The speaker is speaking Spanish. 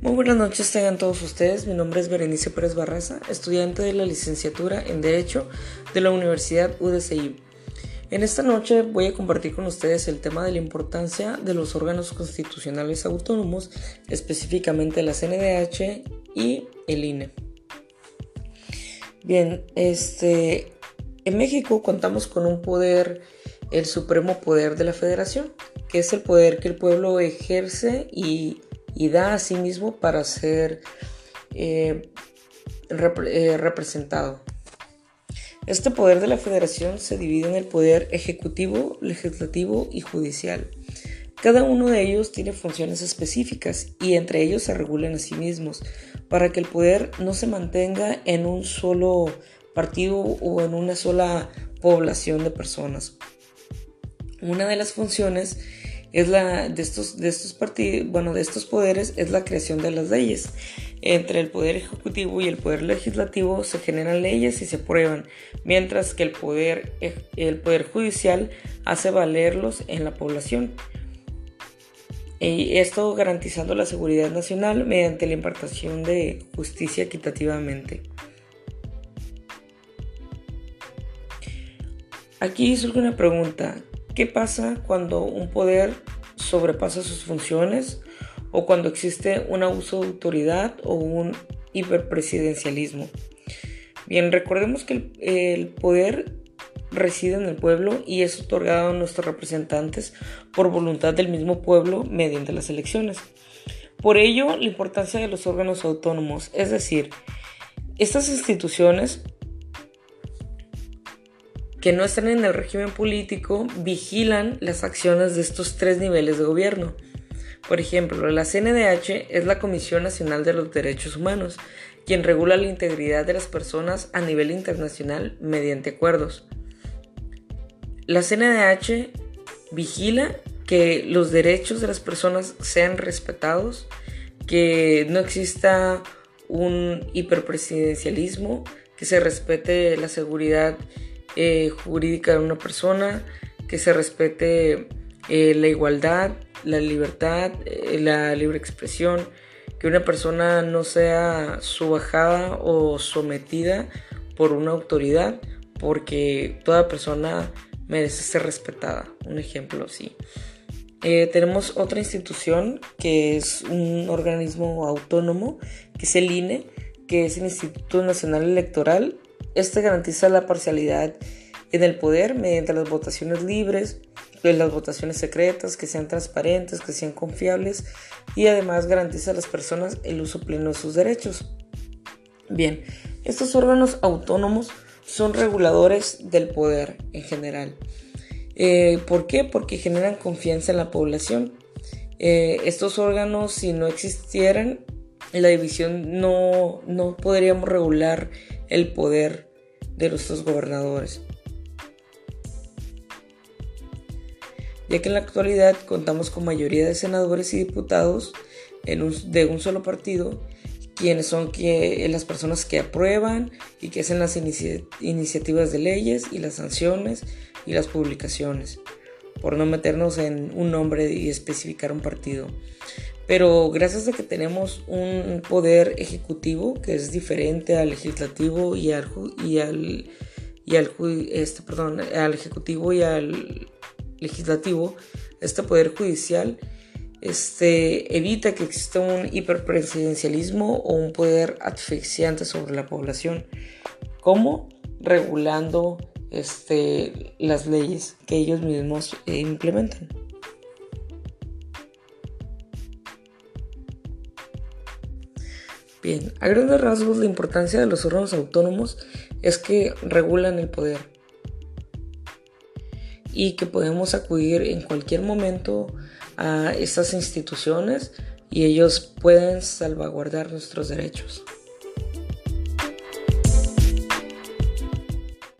Muy buenas noches tengan todos ustedes. Mi nombre es Berenice Pérez Barraza, estudiante de la licenciatura en Derecho de la Universidad UDCI. En esta noche voy a compartir con ustedes el tema de la importancia de los órganos constitucionales autónomos, específicamente la CNDH y el INE. Bien, este, en México contamos con un poder, el supremo poder de la federación, que es el poder que el pueblo ejerce y y da a sí mismo para ser eh, eh, representado. Este poder de la federación se divide en el poder ejecutivo, legislativo y judicial. Cada uno de ellos tiene funciones específicas y entre ellos se regulan a sí mismos para que el poder no se mantenga en un solo partido o en una sola población de personas. Una de las funciones es la de estos de estos partidos, bueno, de estos poderes es la creación de las leyes. Entre el poder ejecutivo y el poder legislativo se generan leyes y se aprueban, mientras que el poder el poder judicial hace valerlos en la población. Y esto garantizando la seguridad nacional mediante la impartación de justicia equitativamente. Aquí surge una pregunta. ¿Qué pasa cuando un poder sobrepasa sus funciones o cuando existe un abuso de autoridad o un hiperpresidencialismo? Bien, recordemos que el, poder reside en el pueblo y es otorgado a nuestros representantes por voluntad del mismo pueblo mediante las elecciones. Por ello, la importancia de los órganos autónomos, es decir, estas instituciones que no están en el régimen político vigilan las acciones de estos tres niveles de gobierno. Por ejemplo, la CNDH es la Comisión Nacional de los Derechos Humanos, quien regula la integridad de las personas a nivel internacional mediante acuerdos. La CNDH vigila que los derechos de las personas sean respetados, que no exista un hiperpresidencialismo, que se respete la seguridad eh, jurídica de una persona, que se respete eh, la igualdad, la libertad, eh, la libre expresión, que una persona no sea subajada o sometida por una autoridad, porque toda persona merece ser respetada. Un ejemplo así. tenemos otra institución que es un organismo autónomo, que es el INE, que es el Instituto Nacional Electoral este garantiza la parcialidad en el poder mediante las votaciones libres, las votaciones secretas, que sean transparentes, que sean confiables y además garantiza a las personas el uso pleno de sus derechos. Bien, estos órganos autónomos son reguladores del poder en general. Eh, ¿Por qué? Porque generan confianza en la población. Eh, estos órganos, si no existieran, la división no, no podríamos regular el poder de nuestros gobernadores. Ya que en la actualidad contamos con mayoría de senadores y diputados de un solo partido, quienes son las personas que aprueban y que hacen las iniciativas de leyes y las sanciones y las publicaciones, por no meternos en un nombre y especificar un partido. Pero gracias a que tenemos un poder ejecutivo que es diferente al legislativo y al, y al, y al, este, perdón, al ejecutivo y al legislativo, este poder judicial este, evita que exista un hiperpresidencialismo o un poder asfixiante sobre la población. ¿Cómo? Regulando este, las leyes que ellos mismos eh, implementan. Bien, a grandes rasgos la importancia de los órganos autónomos es que regulan el poder y que podemos acudir en cualquier momento a estas instituciones y ellos pueden salvaguardar nuestros derechos.